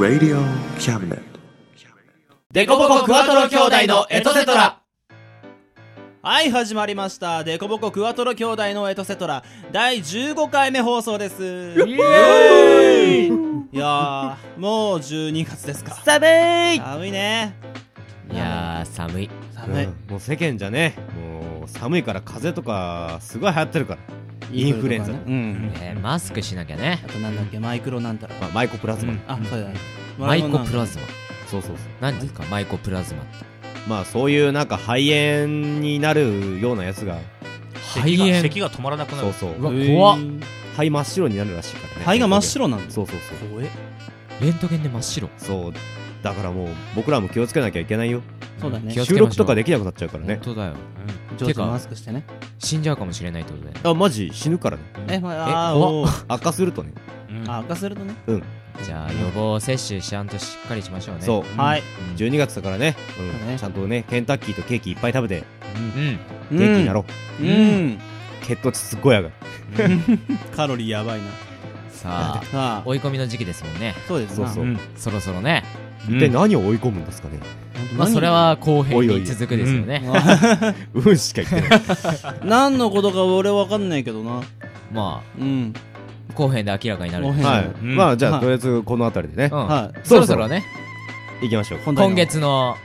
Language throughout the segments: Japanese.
Radio Cabinet. デコボコクワトロ兄弟のエトセトラはい、始まりました。デコボコクワトロ兄弟のエトセトラ第15回目放送です。イエーイいやー、もう12月ですか。寒い寒いね。いやー寒い寒い。うんもう世間じゃねもう寒いから風邪とかすごい流行ってるからインフルエンザね。うん。ねマスクしなきゃね。あとなんだっけ、マイクロなんたら。まあ、マイコプラズマ、うん。あ、そうだね。マイコプラズマ。そうそうそう。何？ですかマイコプラズマって。まあそういうなんか肺炎になるようなやつが肺炎。咳が止まらなくなる。そうそう。うわえー。怖っ肺真っ白になるらしいからね。肺が真っ白なんだ。そうそうそう。怖え。レントゲンで真っ白。そうだからもう僕らも気をつけなきゃいけないよ。そうだね。気を。つけましょう。収録とかできなくなっちゃうからね。本当だよ。上手にマスクしてね。死んじゃうかもしれないってことだよねあマジ死ぬからね。え、まあ、あおー悪化するとね。うん。あ、明かするとね。じゃあ予防接種しゃんとしっかりしましょうね。そう。はい。12月だからね,、うんそうねちゃんとねケンタッキーとケーキいっぱい食べてうん。元気になろう、うん。うん。血糖値すっごい上がる。カロリーやばいな。さあ 追い込みの時期ですもんね。そうです。な。そうそう、うん。そろそろね。一体何を追い込むんですかね？まあそれは後編に続くですよね。うん。しか言ってない。何のことか俺わかんないけどな。まうん。あ後編で明らかになるはい、うん。まあじゃあ、はい。とりあえずこの辺りでね。そろそろね。行きましょう。今月の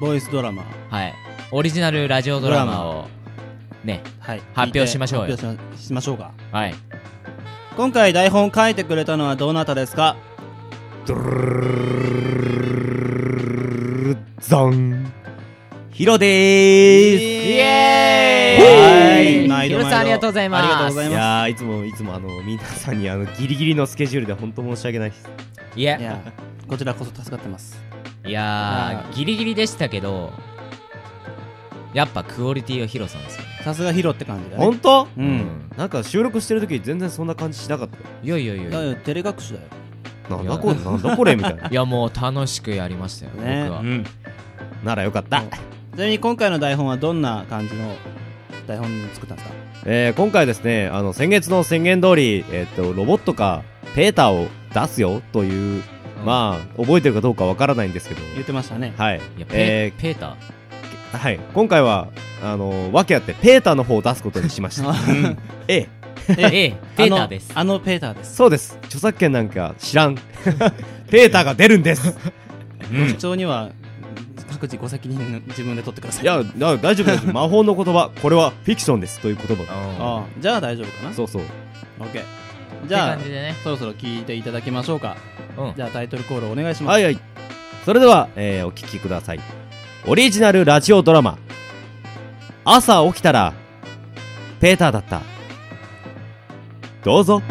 ボイスドラマ。はい。オリジナルラジオドラマをねはい。発表しましょうよ。発表ししましょうか。はい今回台本書いてくれたのはどなたですか？ザンヒロでーすイエーイ毎度毎度ヒロさんありがとうございますありがとうございますいやーいつもいつもあの皆さんにあのギリギリのスケジュールで本当申し訳ないですいやいや、こちらこそ助かってます。いやーギリギリでしたけどやっぱクオリティはヒロさんですよねさすがヒロって感じだね。本当？う。うん。なんか収録してる時全然そんな感じしなかった。よいやいやいや。いやだよ、照れ隠しだよ。なんだこれ？なんだこれ？みたいな。いやもう楽しくやりましたよ、ね。僕は、うん。ならよかった。ちなみに今回の台本はどんな感じの台本作ったんですか？えー、今回ですねあの先月の宣言通りえっとロボットかペーターを出すよというまあ覚えてるかどうかわからないんですけど。言ってましたね。はい。いやペ,、えペーターー？はい。今回はあの訳あってペーターの方を出すことにしました。ええ。ええ ペーターです。あのペーターです。そうです。著作権なんか知らん。ペーターが出るんです。主張には各自ご責任自分で取ってください。いやな大丈夫です。魔法の言葉。これはフィクションです。という言葉あああ、じゃあ大丈夫かな？そうそう。オッケー。じじゃあゃ感じ、でね。そろそろ聞いていただきましょうか。うん。じゃあタイトルコールお願いします。はいはい。それでは、えーお聞きくださいオリジナルラジオドラマ。朝起きたらペーターだった。どうぞ。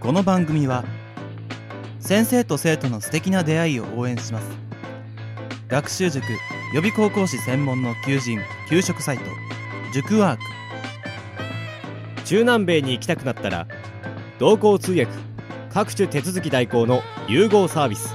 この番組は先生と生徒の素敵な出会いを応援します。学習塾予備高校師専門の求人・給食サイト塾ワーク。中南米に行きたくなったら同行通訳各種手続き代行の融合サービス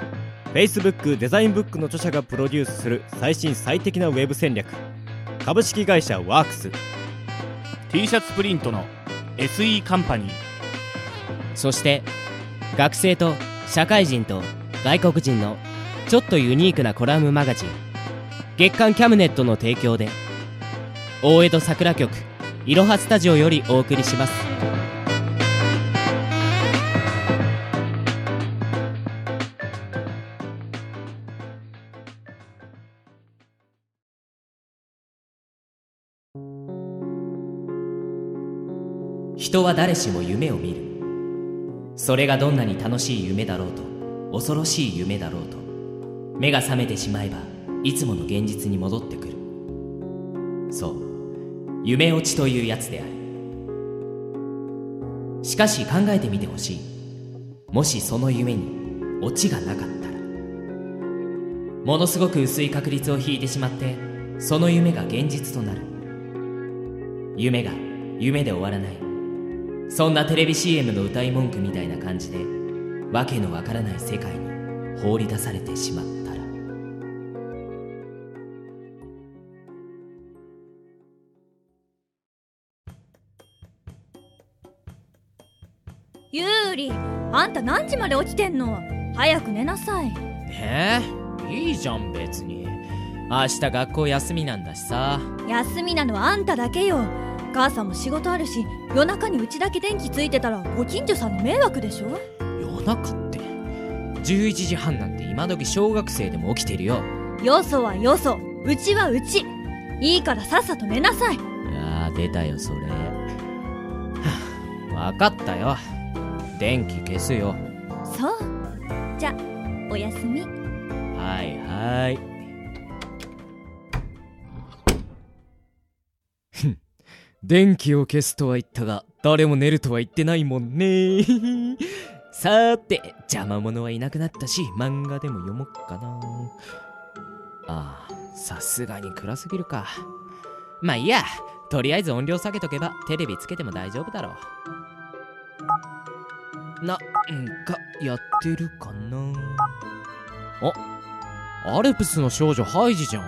Facebook デザインブックの著者がプロデュースする最新最適なウェブ戦略。株式会社ワークス。T シャツプリントの SE カンパニー。そして学生と社会人と外国人のちょっとユニークなコラムマガジン。月刊キャムネットの提供で。大江戸桜局いろはスタジオよりお送りします人は誰しも夢を見る。それがどんなに楽しい夢だろうと恐ろしい夢だろうと目が覚めてしまえばいつもの現実に戻ってくる。そう夢落ちというやつである。しかし考えてみてほしい。もしその夢にオチがなかったら。ものすごく薄い確率を引いてしまってその夢が現実となる。夢が夢で終わらない。そんなテレビ CM の歌い文句みたいな感じでわけのわからない世界に放り出されてしまったら。ゆうりあんた何時まで起きてんの？早く寝なさい。え？ー、いいじゃん別に。明日学校休みなんだしさ。休みなのはあんただけよ母さんも仕事あるし夜中にうちだけ電気ついてたらご近所さんに迷惑でしょ？夜中って。11時半なんて今時小学生でも起きてるよ。よそはよそうちはうち。いいからさっさと寝なさい。あー出たよそれ。は分かったよ。電気消すよ。そう。じゃおやすみ。はいはい電気を消すとは言ったが誰も寝るとは言ってないもんね。さーて邪魔者はいなくなったし漫画でも読もっかな。ああさすがに暗すぎるか。まあいいや。とりあえず音量下げとけばテレビつけても大丈夫だろう。なんかやってるかな。あアルプスの少女ハイジじゃん。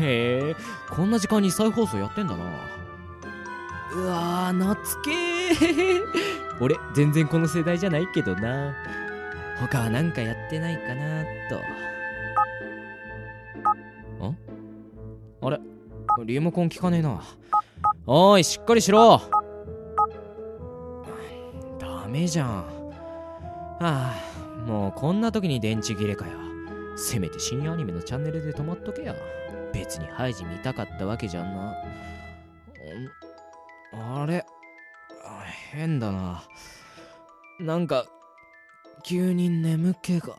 へえこんな時間に再放送やってんだな。うわー懐けー。俺全然この世代じゃないけどな。他はなんかやってないかなと。ん？あれ？リモコン効かねえな。おいしっかりしろ。ダメじゃん。はあもうこんな時に電池切れかよ。せめて深夜アニメのチャンネルで止まっとけよ。別にハイジ見たかったわけじゃんな。あれ？あ変だな。なんか急に眠気が。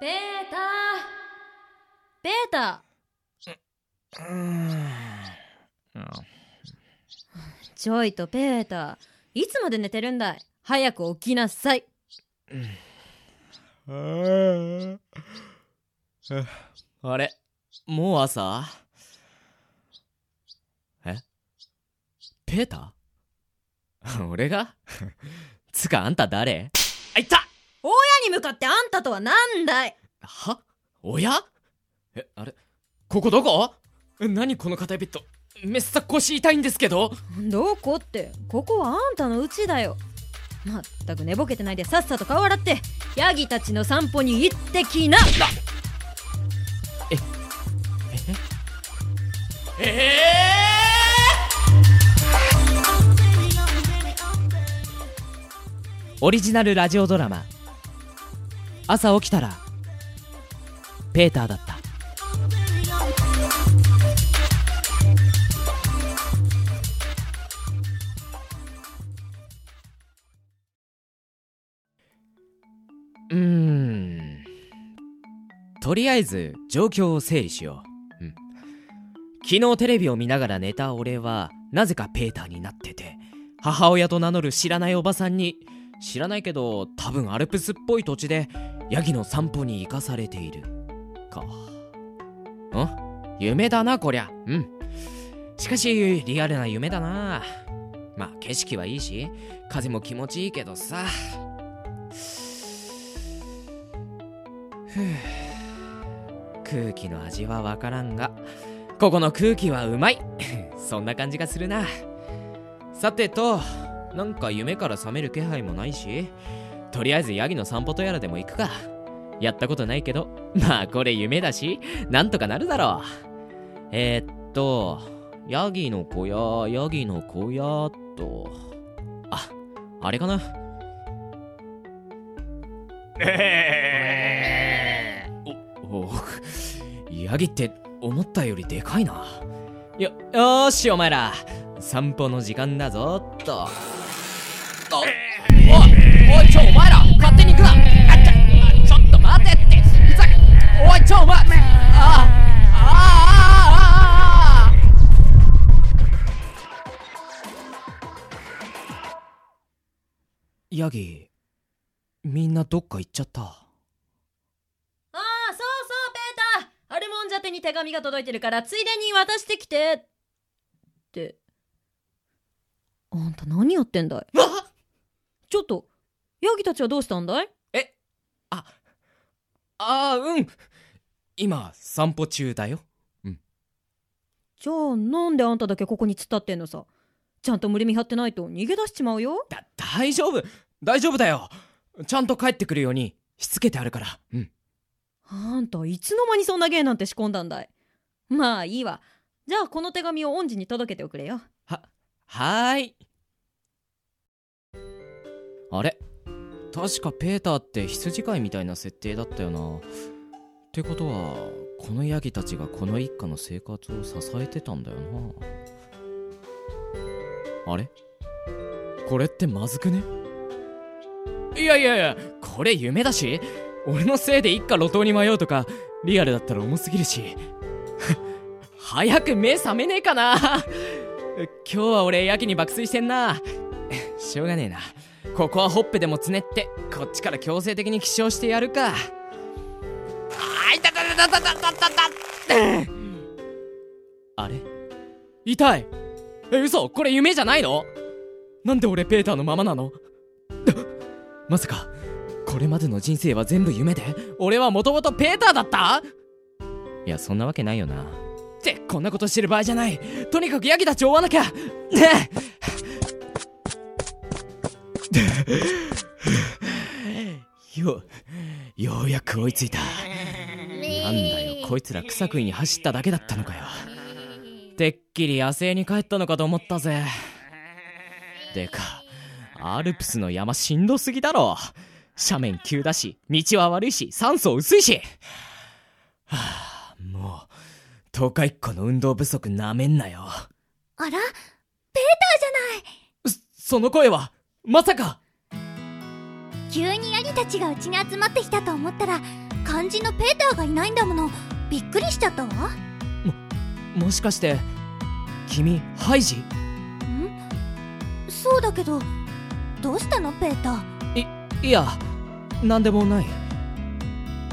ペーター。ペータうーんちょいとペーターいつまで寝てるんだい？早く起きなさい。あれもう朝？え？ペーター？俺が？つかあんた誰？あいた！親に向かってあんたとはなんだい？は？親？えあれ？ここどこ？え何この硬いベッドめっさ腰痛いんですけど。どこって。ここはあんたの家だよ。まったく寝ぼけてないでさっさと顔洗って。ヤギたちの散歩に行ってきな。ええオリジナルラジオドラマ。朝起きたらペーターだったとりあえず状況を整理しよう、うん、昨日テレビを見ながら寝た俺はなぜかペーターになってて母親と名乗る知らないおばさんに知らないけど多分アルプスっぽい土地でヤギの散歩に行かされている。か。ん？夢だなこりゃ。うん。しかしリアルな夢だな。まあ景色はいいし風も気持ちいいけどさ。ふう空気の味はわからんがここの空気はうまい。そんな感じがするな。さてとなんか夢から覚める気配もないしとりあえずヤギの散歩とやらでも行くか。やったことないけどまあこれ夢だしなんとかなるだろう。えー、っとヤギの小屋ヤギの小屋っとああれかな？おおヤギって思ったよりでかいな。よ、よーし、お前ら。散歩の時間だぞ、っと。おい、おい、ちょ、お前ら、勝手に行くな。あ、ちょ、ちょっと待てって。ふざけ、おい、ちょ、お前、ああ。ヤギみんなどっか行っちゃった？に手紙が届いてるからついでに渡してきてって。あんた何やってんだい？ちょっとヤギたちはどうしたんだい？ああうん。今散歩中だよ。じゃあなんであんただけここに突っ立ってんのさ？ちゃんと無理見張ってないと逃げ出しちまうよ？だ大丈夫。大丈夫だよ。ちゃんと帰ってくるようにしつけてあるから。うんあんたいつの間にそんな芸なんて仕込んだんだい。まあいいわ。じゃあこの手紙を恩師に届けておくれよ。はーい。あれ？確かペーターって羊飼いみたいな設定だったよな。ってことはこのヤギたちがこの一家の生活を支えてたんだよな。あれ？これってまずくね？いやいやいやこれ夢だし。俺のせいで一家路頭に迷うとかリアルだったら重すぎるし。早く目覚めねえかな。今日は俺やけに爆睡してんな。しょうがねえな。ここはほっぺでもつねってこっちから強制的に起床してやるか。あいたたたたたたたたあれ？痛い。え嘘？これ夢じゃないの？なんで俺ペーターのままなの？まさか。これまでの人生は全部夢で俺はもともとペーターだった？いやそんなわけないよな。ってこんなことしてる場合じゃない。とにかくヤギたちを追わなきゃ。ねえよようやく追いついた。なんだよこいつら草食いに走っただけだったのかよ。てっきり野生に帰ったのかと思ったぜ。でかアルプスの山しんどすぎだろ斜面急だし道は悪いし酸素薄いし。はあもう10日1個の運動不足なめんなよ。あらペーターじゃない。そその声はまさか。急にヤギたちがうちに集まってきたと思ったら肝心のペーターがいないんだもの。びっくりしちゃったわ。んもしかして君ハイジ？そうだけどどうしたのペーター？いやなんでもない。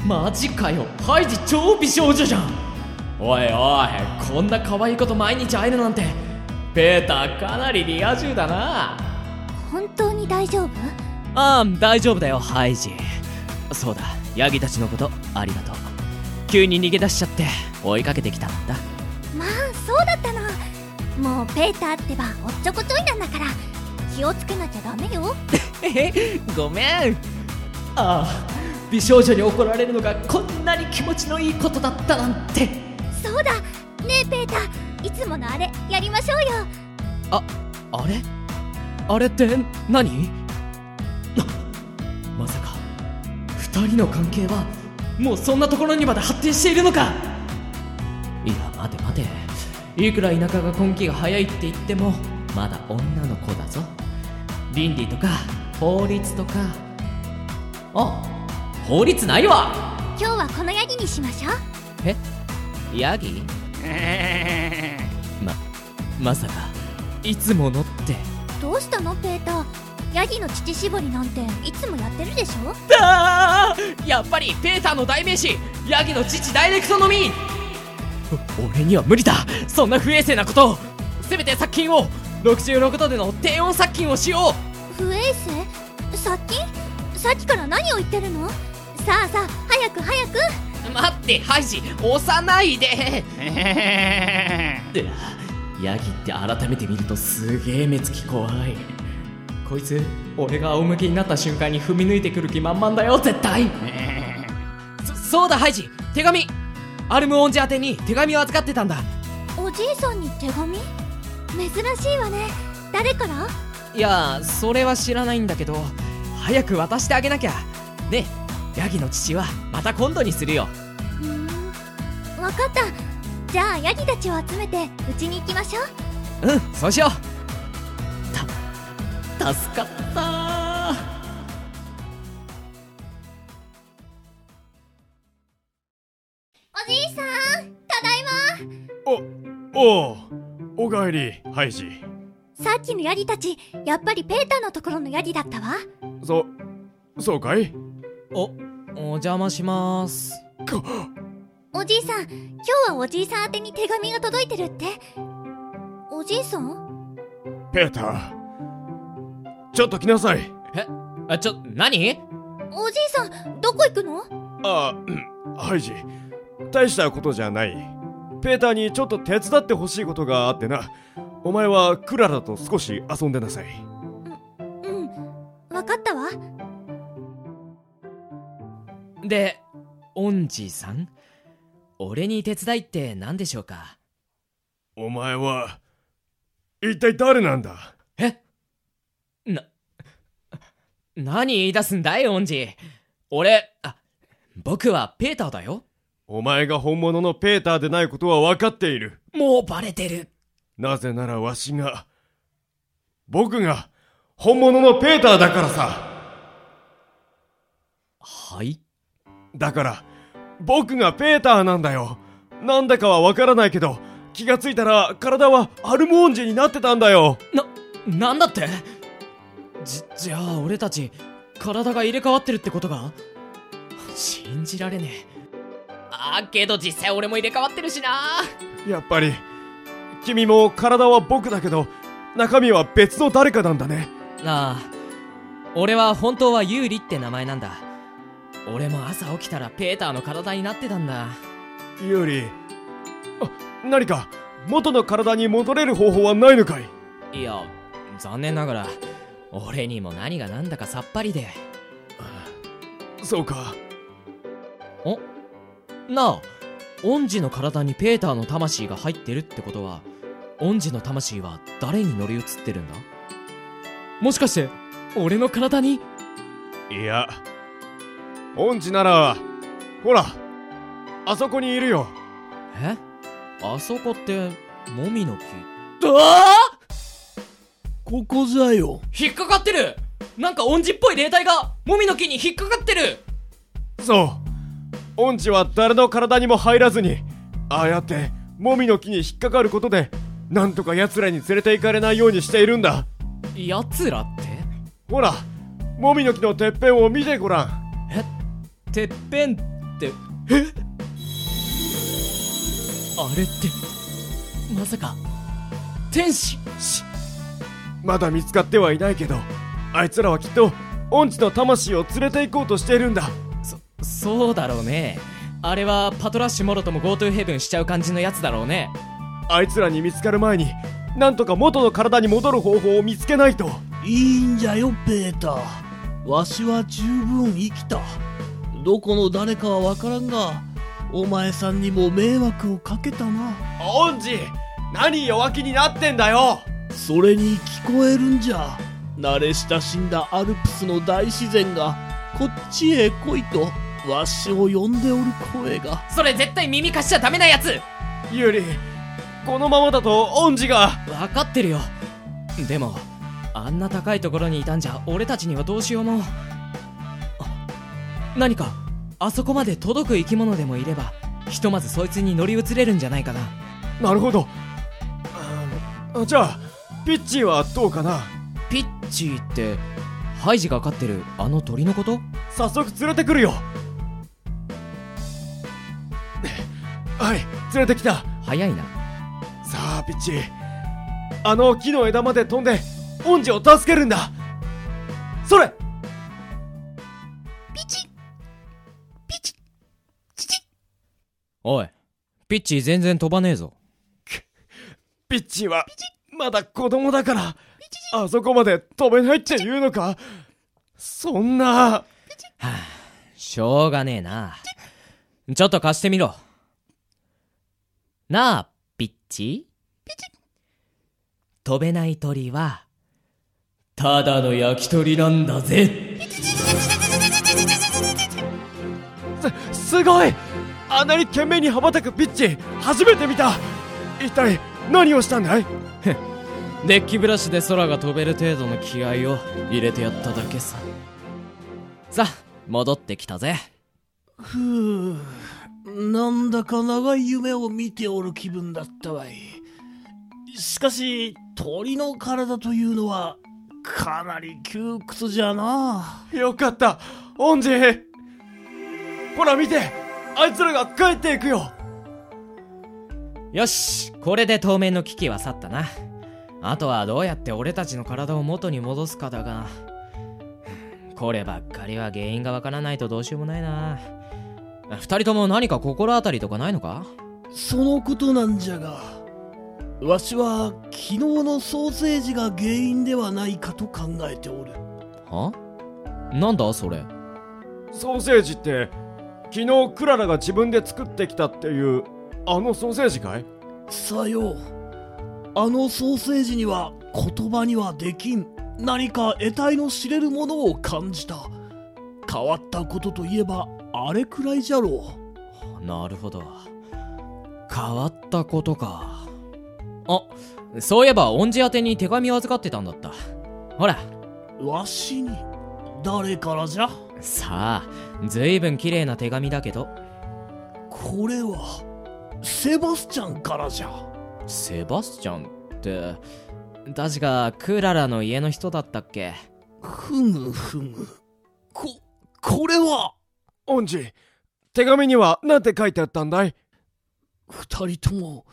マジかよ。ハイジ超美少女じゃん。おいおいこんな可愛い子と毎日会えるなんて。ペーターかなりリア充だな。本当に大丈夫？ああ大丈夫だよハイジ。そうだヤギたちのことありがとう。急に逃げ出しちゃって追いかけてきたんだ。まあそうだったのもうペーターってばおっちょこちょいなんだから。気をつけなきゃダメよ。えごめんああ美少女に怒られるのがこんなに気持ちのいいことだったなんて。そうだねえペーター。いつものあれやりましょうよ。あれ？あれって何？なまさか二人の関係はもうそんなところにまで発展しているのか。いや待て待て。いくら田舎が根気が早いって言ってもまだ女の子だぞ。倫理とか法律とかあ法律ないわ。今日はこのヤギにしましょう。ヤギ？ままさかいつものって。どうしたのペーター？ヤギの乳搾りなんていつもやってるでしょ？あー！やっぱりペーターの代名詞ヤギの父ダイレクトのみ。お 俺には無理だ。そんな不衛生なこと。をせめて殺菌を。66度での低温殺菌をしよ不衛生？殺菌？さっきから何を言ってるの？さあさあ早く早く。う待ってハイジ押さないで。ヤギって改めて見るとすげえ目つき怖い。こいつ俺が仰向けになった瞬間に踏み抜いてくる気満々だよ絶対。そそうだハイジ。手紙。アルムオンジ宛てに手紙を預かってたんだ。おじいさんに手紙？珍しいわね。誰から？いやそれは知らないんだけど早く渡してあげなきゃ。ねえヤギの父はまた今度にするよ。うーん。わかった。じゃあヤギたちを集めてうちに行きましょう。うんそうしよう。た助かった。おおおかえりハイジさっきのヤギたちやっぱりペーターのところのヤギだったわ。そそうかい？おお邪魔します。おじいさん今日はおじいさん宛てに手紙が届いてるって。おじいさん？ペーターちょっと来なさい。あちょ何？おじいさんどこ行くの？あうんハイジ大したことじゃない。ペーターにちょっと手伝ってほしいことがあってなお前はクララと少し遊んでなさい。うんわかったわ。で恩師さん？俺に手伝いって何でしょうか？お前は一体誰なんだ？え？な何言い出すんだい恩師俺あ僕はペーターだよ。お前が本物のペーターでないことは分かっている。もうバレてるなぜならわしが僕が本物のペーターだからさ。はい？だから僕がペーターなんだよ。なんだかは分からないけど気がついたら体はアルモンジになってたんだよ。なんだって？じじゃあ俺たち体が入れ替わってるってことが？信じられねえ。あけど実際俺も入れ替わってるしな。やっぱり君も体は僕だけど中身は別の誰かなんだね。ああ俺は本当はユーリって名前なんだ。俺も朝起きたらペーターの体になってたんだ。ユーリ。あ何か元の体に戻れる方法はないのかい？いや残念ながら俺にも何が何だかさっぱりで。そうか。おなあ恩師の体にペーターの魂が入ってるってことは恩師の魂は誰に乗り移ってるんだ？もしかして俺の体に？いや恩師ならほらあそこにいるよ。え？あそこってもみの木？ああここじゃよ。引っかかってる！なんか恩師っぽい霊体がもみの木に引っかかってる！そう恩師は誰の体にも入らずにああやってもみの木に引っかかることでなんとか奴らに連れて行かれないようにしているんだ。奴らって？ほらもみの木のてっぺんを見てごらん。てっぺんって？え？あれってまさか天使？まだ見つかってはいないけどあいつらはきっと恩師の魂を連れて行こうとしているんだそそうだろうね。あれはパトラッシュもろとも GoTo ヘブンしちゃう感じのやつだろうね。あいつらに見つかる前になんとか元の体に戻る方法を見つけないと。いいんじゃよペーター。わしは十分生きた。どこの誰かはわからんがお前さんにも迷惑をかけたな。恩師何弱気になってんだよ。それに聞こえるんじゃ。慣れ親しんだアルプスの大自然がこっちへ来いとわしを呼んでおる声が。それ絶対耳貸しちゃダメなやつ。ユーリこのままだと恩師が。分かってるよ。でもあんな高いところにいたんじゃ俺たちにはどうしようも。あ何かあそこまで届く生き物でもいればひとまずそいつに乗り移れるんじゃないかな。なるほど。あじゃあピッチーはどうかな？ピッチーってハイジが飼ってるあの鳥のこと？早速連れてくるよはい連れてきた。早いな。さあピッチ。ーあの木の枝まで飛んで恩師を助けるんだ。それ。ピチ。ピチ。おいピッチー全然飛ばねえぞ。ピッチーはまだ子供だからあそこまで飛べないって言うのか。そんな。はあしょうがねえな。ちょっと貸してみろなあピッチ？飛べない鳥はただの焼き鳥なんだぜ。すすごい！あんなに懸命に羽ばたくピッチ初めて見た。一体何をしたんだい？デッキブラシで空が飛べる程度の気合を入れてやっただけさ。さあ戻ってきたぜ。ふうなんだか長い夢を見ておる気分だったわい。しかし、鳥の体というのは、かなり窮屈じゃな。よかった。オンジーほら見て。あいつらが帰っていくよ。よしこれで当面の危機は去ったな。あとはどうやって俺たちの体を元に戻すかだが。こればっかりは原因がわからないとどうしようもないな二人とも何か心当たりとかないのか？そのことなんじゃが、わしは昨日のソーセージが原因ではないかと考えておる。は？なんだそれ？ソーセージって昨日クララが自分で作ってきたっていうあのソーセージかい？さよう。あのソーセージには言葉にはできん何か得体の知れるものを感じた。変わったことといえばあれくらいじゃろなるほど。変わったことか。あそういえば恩師宛てに手紙を預かってたんだった。ほら。う。わしに誰からじゃ？さあずいぶん綺麗な手紙だけど。これはセバスチャンからじゃ。セバスチャンって確かクララの家の人だったっけ。ふむふむ。こ、これはオンジ手紙には何て書いてあったんだい？二人とも、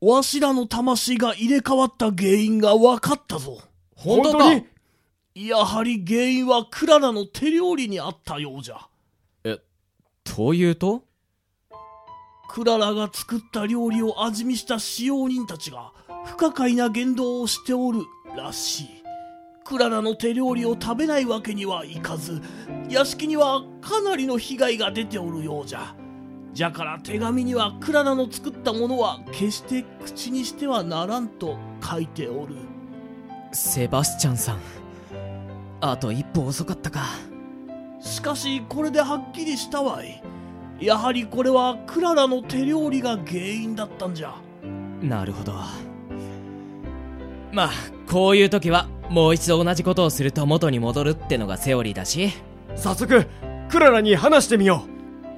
わしらの魂が入れ替わった原因が分かったぞ。本当だに？やはり原因はクララの手料理にあったようじゃ。というと？クララが作った料理を味見した使用人たちが不可解な言動をしておるらしい。クララの手料理を食べないわけにはいかず、屋敷にはかなりの被害が出ておるようじゃ。じゃから手紙にはクララの作ったものは決して口にしてはならんと書いておる。セバスチャンさんあと一歩遅かったかしかしこれではっきりしたわい。やはりこれはクララの手料理が原因だったんじゃ。なるほどまあこういう時はもう一度同じことをすると元に戻るってのがセオリーだし。早速クララに話してみよ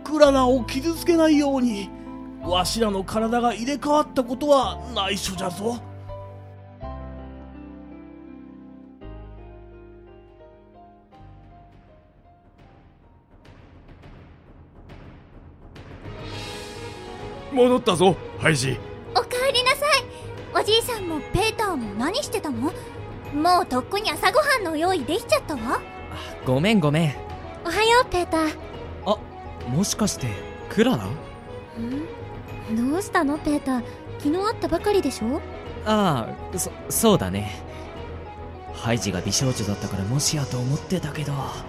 クララを傷つけないようにわしらの体が入れ替わったことは内緒じゃぞ。う戻ったぞハイジじいさんもペーターも何してたの？もうとっくに朝ごはんの用意できちゃったわ。ごめんごめん。おはようペーター。もしかしてクララ？ん？どうしたのペーター？昨日会ったばかりでしょ？ああそそうだね。ハイジが美少女だったからもしやと思ってたけど。あ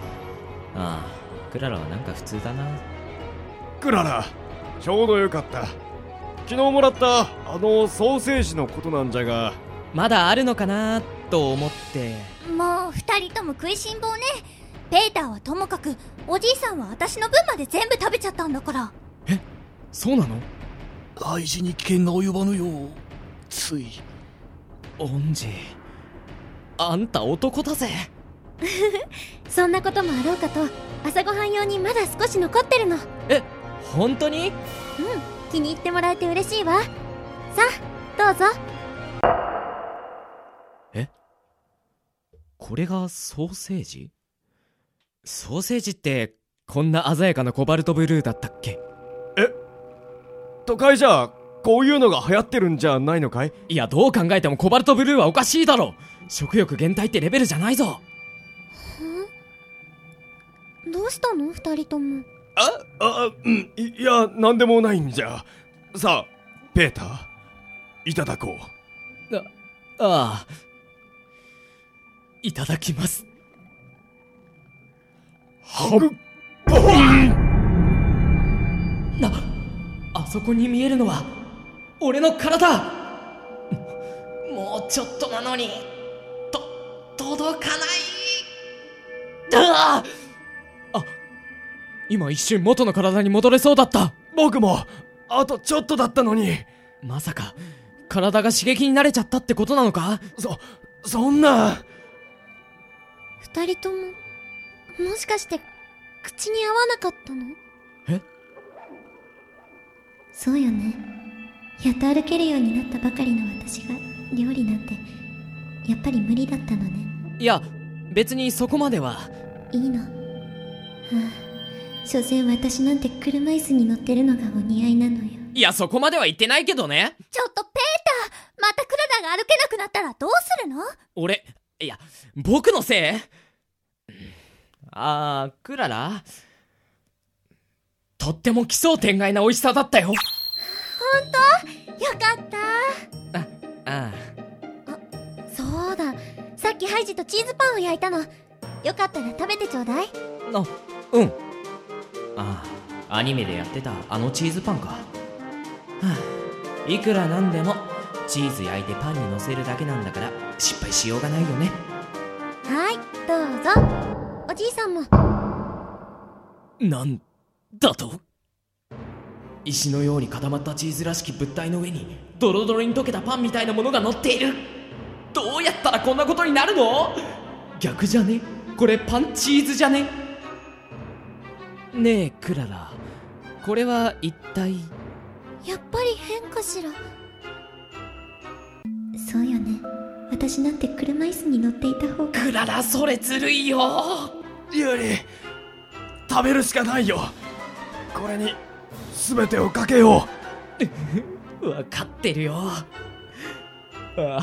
あクララはなんか普通だな。クララちょうどよかった昨日もらったあのソーセージのことなんじゃが。まだあるのかなと思って。もう二人とも食いしん坊ね。ペーターはともかくおじいさんは私の分まで全部食べちゃったんだから。そうなの？大事に危険が及ばぬよう。つい。オンジあんた男だぜ。そんなこともあろうかと朝ごはん用にまだ少し残ってるの。本当に？気に入ってもらえて嬉しいわ。さあどうぞ。これがソーセージ？ソーセージってこんな鮮やかなコバルトブルーだったっけ？都会じゃこういうのが流行ってるんじゃないのかい？いやどう考えてもコバルトブルーはおかしいだろ。食欲減退ってレベルじゃないぞ。どうしたの？二人ともあうんいいやなんでもないんじゃ。さあペーターいただこう。ああいただきます。はぐなあそこに見えるのは俺の体。ももうちょっとなのにと届かない。あああ今一瞬元の体に戻れそうだった。僕もあとちょっとだったのに。まさか体が刺激に慣れちゃったってことなのか？そそんな。二人とももしかして口に合わなかったの？そうよね。やっと歩けるようになったばかりの私が料理なんてやっぱり無理だったのね。いや別にそこまでは。いいの。はあ所詮私なんて車椅子に乗ってるのがお似合いなのよ。いやそこまでは言ってないけどね。ちょっとペーターまたクララが歩けなくなったらどうするの？俺いや僕のせい？あークララ？とっても奇想天外な美味しさだったよ。本当？よかった。あ。あそうだ。さっきハイジとチーズパンを焼いたの。よかったら食べてちょうだい。あうんああアニメでやってたあのチーズパンか。はあいくらなんでもチーズ焼いてパンにのせるだけなんだから失敗しようがないよね。はいどうぞ。おじいさんも。なんだと？石のように固まったチーズらしき物体の上にドロドロに溶けたパンみたいなものが乗っている。どうやったらこんなことになるの？逆じゃね？これパンチーズじゃね？ねえクララ。これは一体？やっぱり変かしら？そうよね。私なんて車椅子に乗っていた方が。クララそれずるいよ。ユーリ食べるしかないよ。これに全てをかけよ分 かってるよ。ああ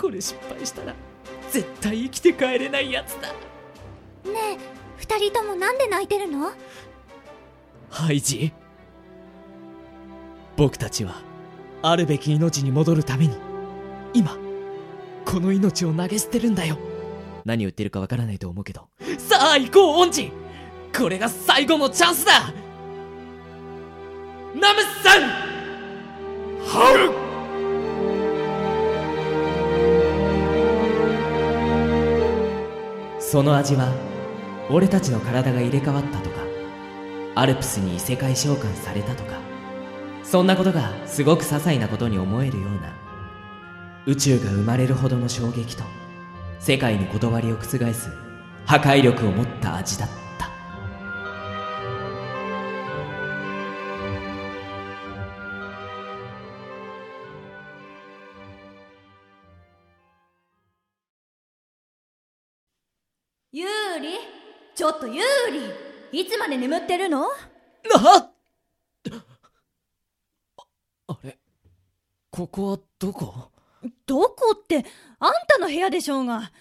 これ失敗したら絶対生きて帰れないやつだ。ねえ二人ともなんで泣いてるの？ハイジ。僕たちはあるべき命に戻るために今この命を投げ捨てるんだよ。何を言ってるかわからないと思うけど。さあ行こうオンジこれが最後のチャンスだ。ナムさんハその味は俺たちの体が入れ替わったとかアルプスに異世界召喚されたとかそんなことがすごく些細なことに思えるような宇宙が生まれるほどの衝撃と世界にこだわりを覆す破壊力を持った味だった。ちょっとユーリいつまで眠ってるの？なあれ？ここはどこ？どこってあんたの部屋でしょうが。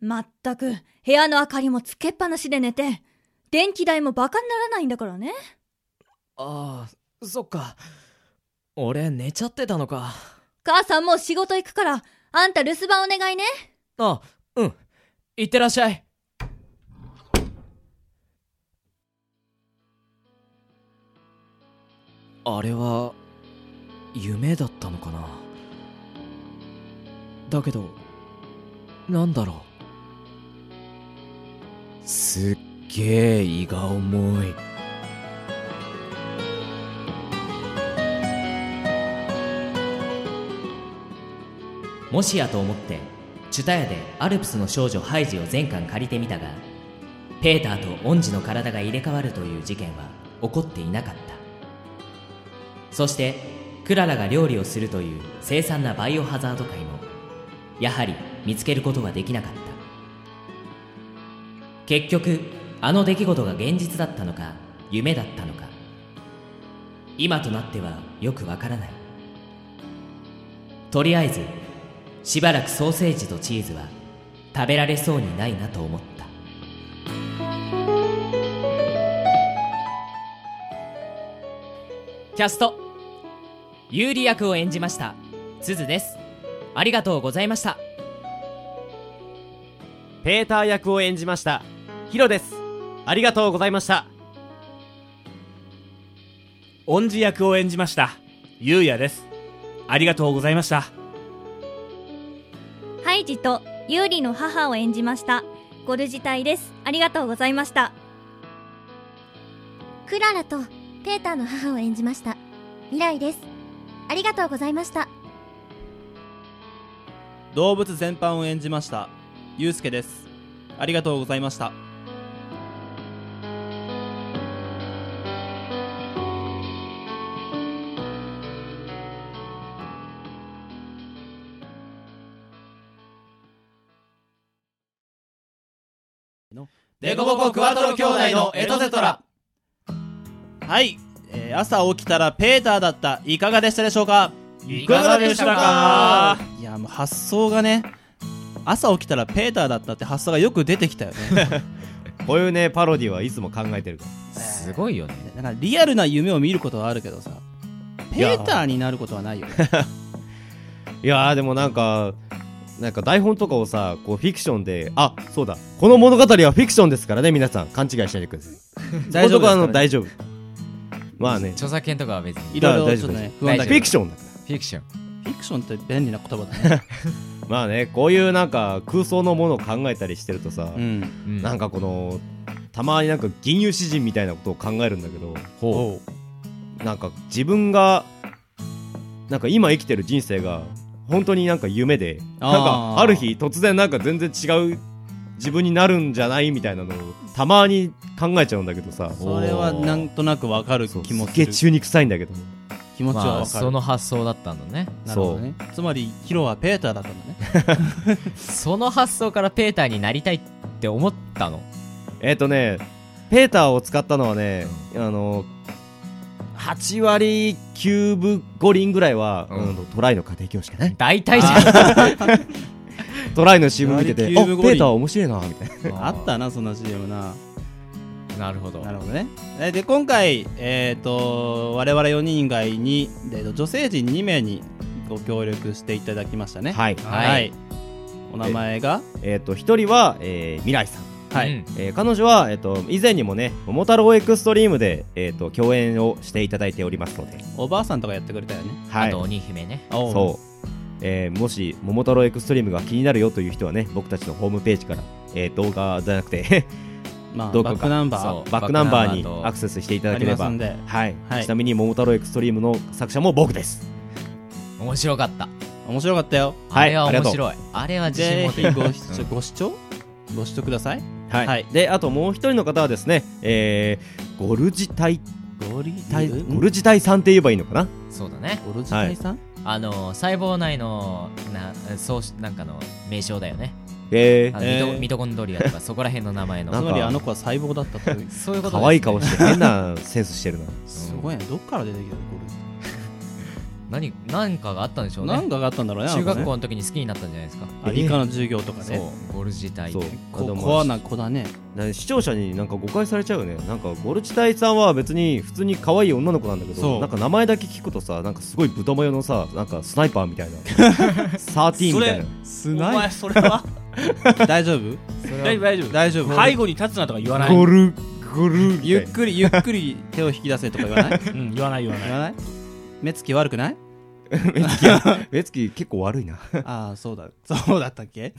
まったく部屋の明かりもつけっぱなしで寝て電気代もバカにならないんだからね。ああそっか。俺寝ちゃってたのか。母さんもう仕事行くからあんた留守番お願いね。あうん。いってらっしゃいあれは夢だったのかな？だけどなんだろう？すっげえ胃が重い。もしやと思ってチュタヤでアルプスの少女ハイジを全巻借りてみたがペーターと恩師の体が入れ替わるという事件は起こっていなかった。そしてクララが料理をするという凄惨なバイオハザード界もやはり見つけることはできなかった。結局あの出来事が現実だったのか夢だったのか今となってはよくわからない。とりあえずしばらくソーセージとチーズは食べられそうにないなと思った。キャスト。有利役を演じました。すずです。ありがとうございました。ペーター役を演じました。ヒロです。ありがとうございました。恩師役を演じました。ゆうやです。ありがとうございました。ハイジとユーリの母を演じました。ゴルジタイです。ありがとうございました。クララとケーターの母を演じました。未来です。ありがとうございました。動物全般を演じました。ゆうすけです。ありがとうございました。デコボコクワトロ兄弟のエトセトラ。はい、えー朝起きたらペーターだった。いかがでしたでしょうか？いかがでしたか？いやもう発想がね朝起きたらペーターだったって発想がよく出てきたよね。こういうねパロディはいつも考えてるから。すごいよね。だからリアルな夢を見ることはあるけどさペーターになることはないよね。いやー。でもなんかなんか台本とかをさこうフィクションであそうだ。この物語はフィクションですからね皆さん。勘違いしないでください。大丈夫ですからね大丈夫まあね。著作権とかは別に。いろいろ大丈夫ちょっとね不安だけど。フィクションだかフィクション。フィクションって便利な言葉だね。ら まあねこういうなんか空想のものを考えたりしてるとさ、うん。うん。なんかこのたまになんか銀融詩人みたいなことを考えるんだけどほなんか自分がなんか今生きてる人生が本当になんか夢でなんかある日突然なんか全然違う自分になるんじゃないみたいなのをたまに考えちゃうんだけどさ。それはなんとなくわかる気もするすげえ中に臭いんだけど。気持ちはまあわかる。その発想だったんだね。なるほどね。つまりヒロはペーターだったんだね。その発想からペーターになりたいって思ったの？えっ、とねペーターを使ったのはねあの8割9分5厘ぐらいは、うん。うんトライの家庭教師かね大体じゃん トライの CM 見ててあ8割9分5厘ペーター面白いなみたいな。あったなそんな CM な。なるほど。なるほどね。えで今回えっ、と我々4人以外に、えーと女性陣2名にご協力していただきましたね。はい。はい、お名前が？えっ、と一人は、えー、未来さん。はい、うんえー彼女は、えっと以前にもね「桃太郎エクストリームで」えっと共演をしていただいておりますので、おばあさんとかやってくれたよね。はい。あと鬼姫ね。そう、えーもし「桃太郎エクストリーム」が気になるよという人はね僕たちのホームページから、えー動画じゃなくて まあバックナンバーバックナンバーにアクセスしていただあければ。はい、はい。ちなみに「桃太郎エクストリーム」の作者も僕です。面白かった。面白かったよ。あれはありがとう。面白い。あれは自信ぜ持てご視聴ご視聴？ご視聴ください。はい、はい。であともう一人の方はですね、えーゴルジタイゴリタイんゴルジタイさんって言えばいいのかな？そうだね。ゴルジタイさん、あの細胞内のなそうしなんかの名称だよね。えあのえーミトミトコンドリアとかそこら辺の名前の。つまりあの子は細胞だったというそういうこと可愛い顔して変なセンスしてるな。すごいね。どっから出てきたの？ゴ何何かがあったんでしょうね。ルなんかがあったんだろうね中学校あのの時に好きになったんじゃないですか。子ねあ理科の授業とかそねうゴルジタイそう。コアな子だね。な視聴者になんか誤解されちゃうよね。なんかゴルチタイさんは別に普通に可愛い女の子なんだけどなんか名前だけ聞くとさなんかすごい豚マヨのさなんかスナイパーみたいな。サーティーンみたいな。スお前 それは大丈夫大丈夫。大丈夫。背後に立つなとか言わない？ゴルゴル。ゆっくりゆっくり手を引き出せとか言わない？うん言わない言わない。言わない？目つき悪くない？目つき結構悪いな、ああそうだ。そうだったっけ？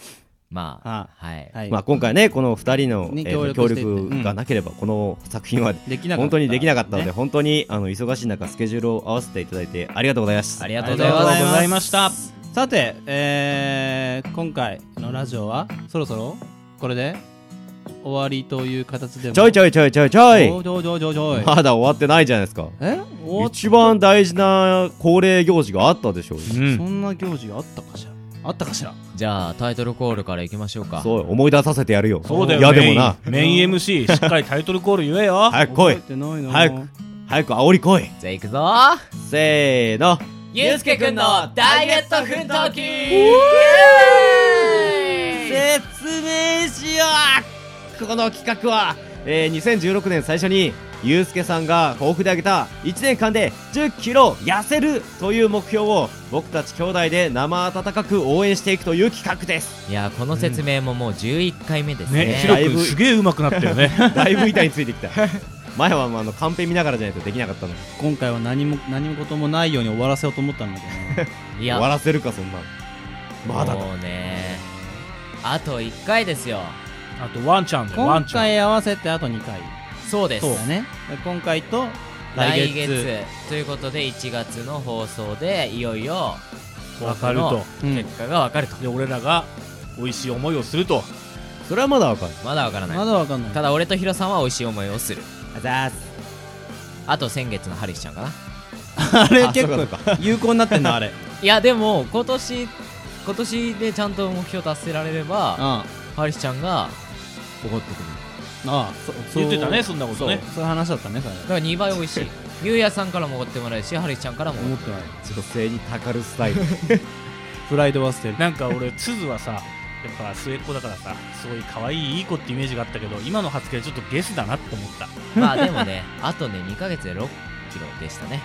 まあはい。はい、まあ今回ねこの2人の、ねえーと協協力がなければこの作品は本当にできなかったので、ね。本当にあの忙しい中スケジュールを合わせていただいてありがとうございますありがとうございました。さて、えー、今回のラジオはそろそろこれで終わりという形でも。ちょいちょいちょいちょいちょい。ちょいちょいちょいちょい。まだ終わってないじゃないですか。え？一番大事な恒例行事があったでしょう。よ、そんな行事あったかしら？あったかしら？じゃあタイトルコールからいきましょうか。そう思い出させてやるよ。そうだよ。いやでもな。メインメイン MC しっかりタイトルコール言えよ。早く来い。早く早く煽り来い。じゃあいくぞ。せーの。ゆうすけくんのダイエット奮闘記。説明しようこの企画は、えー、2016年最初にゆうすけさんが抱負で挙げた1年間で1 0キロ痩せるという目標を僕たち兄弟で生温かく応援していくという企画です。いやこの説明ももう11回目ですね。ねヒロ君すげえ上手くなったよね。だいぶ板についてきた。前はまああのカンペ見ながらじゃないとできなかったのに。今回は何も何事もないように終わらせようと思ったんだけどね。い や終わらせるかそんなの。まだだ。もうねあと1回ですよあとワンちゃん今回合わせてあと2回。そうですね。で今回と来来月月ということで1月の放送でいよいよわかると。うん。結果がわかると、で俺らが美味しい思いをすると。それはまだわかるまだわからない、まだわかんない。ただ俺とヒロさんは美味しい思いをする。あざーす。あと先月のハリスちゃんかな。あれあ結構有効になってんのあれ。いやでも今年今年でちゃんと目標達せられればあハリスちゃんが怒ってくる。ああ言ってたねそんなことね。そういう話だったねそれだから2倍美味しい。ゆうやさんからもおごってもらえるしはるちゃんからも思ってない女性にたかるスタイル。プライドは捨てる。なんか俺つづはさやっぱ末っ子だからさすごい可愛いいい子ってイメージがあったけど今の発言ちょっとゲスだなって思った。まあでもねあとね2ヶ月で6キロでしたね。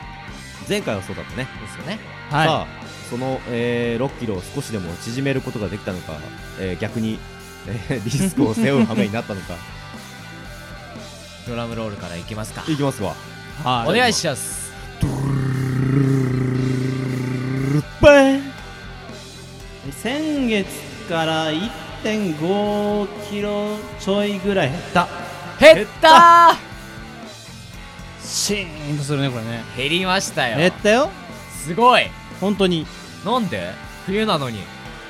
前回はそうだったね。ですよね。はい。さあその、えー6キロを少しでも縮めることができたのか、えー逆に、えーリスクを背負う羽目になったのか。ドラムロールからいきますか。いきますわ。はい。お願いします。先月から1.5キロちょいぐらい減った減ったシーンとするねこれねー減りましたよ減ったよすごい本当になんで冬なのに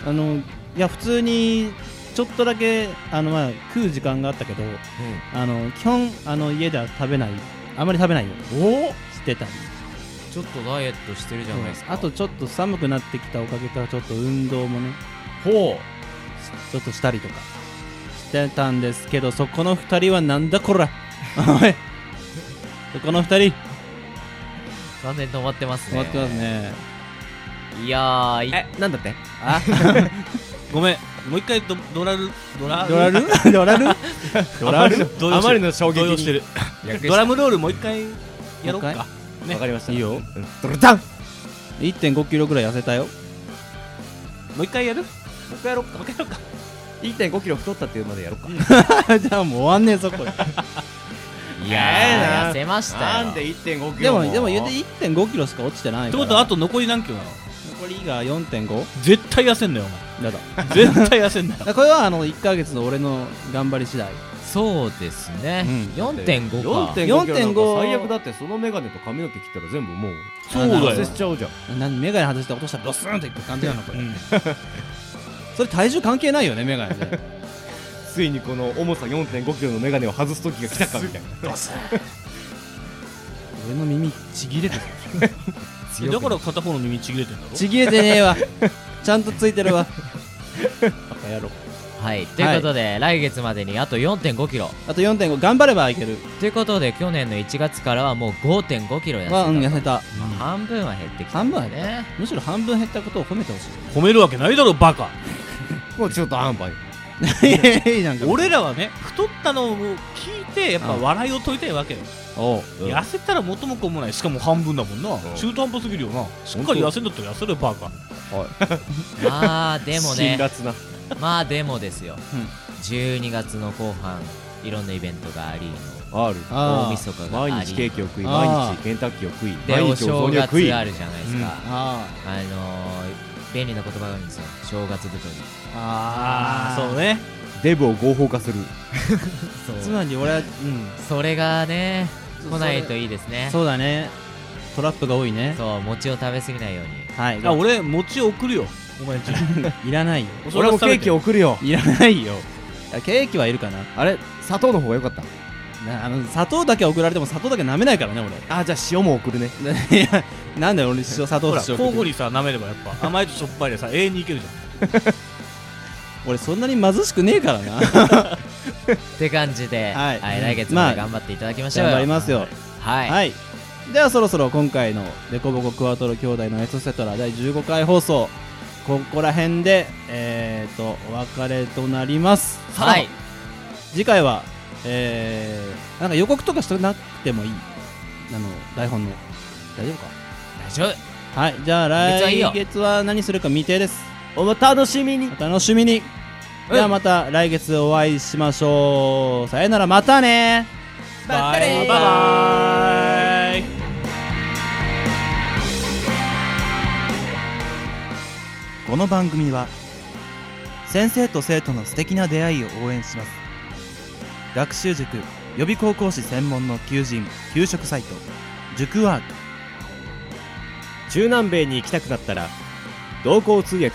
あのいや普通にちょっとだけあの、まあ、食う時間があったけど、あの基本あの家では食べないあまり食べないよお？してたり。ちょっとダイエットしてるじゃないですか。あとちょっと寒くなってきたおかげからちょっと運動もねほちょっとしたりとかしてたんですけどそこの2人はなんだこら。おい。そこの2人。う完全に止まってますね。止まってますね。いやーいえなんだって？あ？ごめんもう一回ドドラルドラドラル？ドラル？ドラル？あまりの衝撃してる。ドラムロールもう一回やろうか。わかりました。いいよ。うん。ドルタン！も1.5キロぐらい痩せたよ。もう一回やる？う一回やろうか。もう一回やろうか。1.5キロ太ったっていうまでやろうか。じゃあもう終わんねえそこいえやー。ーな痩せましたよ。なんで1.5キでロも。でも言うて1.5キロしか落ちてないから。ってことはあと残り何キロなの？残りが 4.5? 絶対痩せんだよだだお前絶対痩せんだよ。これはあの1ヶ月の俺の頑張り次第。そうですね、うん。4.5か。4.5キロなんか4.5最悪だってそのメガネと髪の毛切ったら全部もうそうだよ。痩せちゃうじゃん。何メガネ外して落としたらドスンっていく感じなのこれ、それ体重関係ないよねメガネで。ついにこの重さ4.5キロのメガネを外す時が来たかみたいな。俺の耳ちぎれてるだから片方の耳ちぎれてんだろ？ちぎれてねえわ。ちゃんとついてるわ。バカ野郎。はい。ということで、来月までにあと4.5キロ。あと4.5頑張ればいける。ということで去年の1月からはもう5.5キロ痩せたうん痩せた。半分は減ってきた半分は減ねむしろ半分減ったことを褒めてほし褒めるわけないだろバカ。もう中途半端にいいやいやいいなんか。俺らはね太ったのを聞いてやっぱ笑いを取りたいわけよ痩せたら元も子もない。しかも半分だもんな。中途半端すぎるよな。しっかり痩せんだったら痩せるよバカ。まあでも辛ね辣な。まあでもですよ、うん。12月の後半いろんなイベントがありあー大晦日があり。毎日ケーキを食い毎日ケンタッキーを食いでお毎日お雑正月あるじゃないですか、ああのー、便利な言葉があるんですよ。正月太り。あああそうね。デブを合法化する。つまり俺はうん。それがね来ないといいですね。そうだね。トラップが多いね。そう餅を食べ過ぎないように。はい。あ俺餅送るよ。お前 いらないよ。俺もケーキを送るよ。いらないよ。ケーキはいるかな？あれ？砂糖の方が良かった？なあの砂糖だけ送られても砂糖だけ舐めないからねあじゃあ塩も送るね。俺 いやなんだよ俺塩砂糖ほらと塩交互にさ舐めればやっぱ。甘いとしょっぱいでさ永遠にいけるじゃん。俺そんなに貧しくねえからなって感じで、は はいい来月まで頑張っていただきましょうよ。頑張りますよ。はい、はい。ではそろそろ今回の「デコボコクワトロ兄弟のエトセトラ」第15回放送ここら辺でえーとお別れとなります。はい。次回はえー、なんか予告とかしなくてもいい？あの台本の。大丈夫か？大丈夫。はい。じゃあ来月は何するか未定です。お楽しみに。お楽しみにではまた来月お会いしましょう。さよならまたね。バイバイ。この番組は先生と生徒の素敵な出会いを応援します。学習塾予備高校師専門の求人・給食サイト塾ワーク。中南米に行きたくなったら同行通訳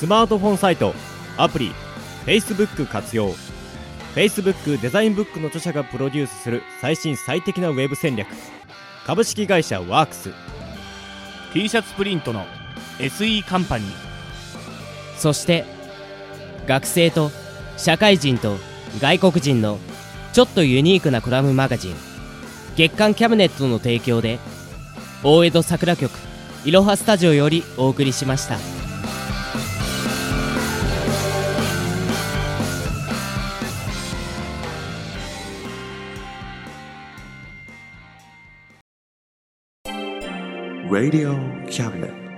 スマートフォンサイトアプリ Facebook 活用。Facebook デザインブックの著者がプロデュースする最新最適なウェブ戦略。株式会社ワークス。T シャツプリントの SE カンパニー。そして学生と社会人と外国人のちょっとユニークなコラムマガジン。月刊キャムネットの提供で大江戸桜局いろはスタジオよりお送りしました。Radio Cabinet.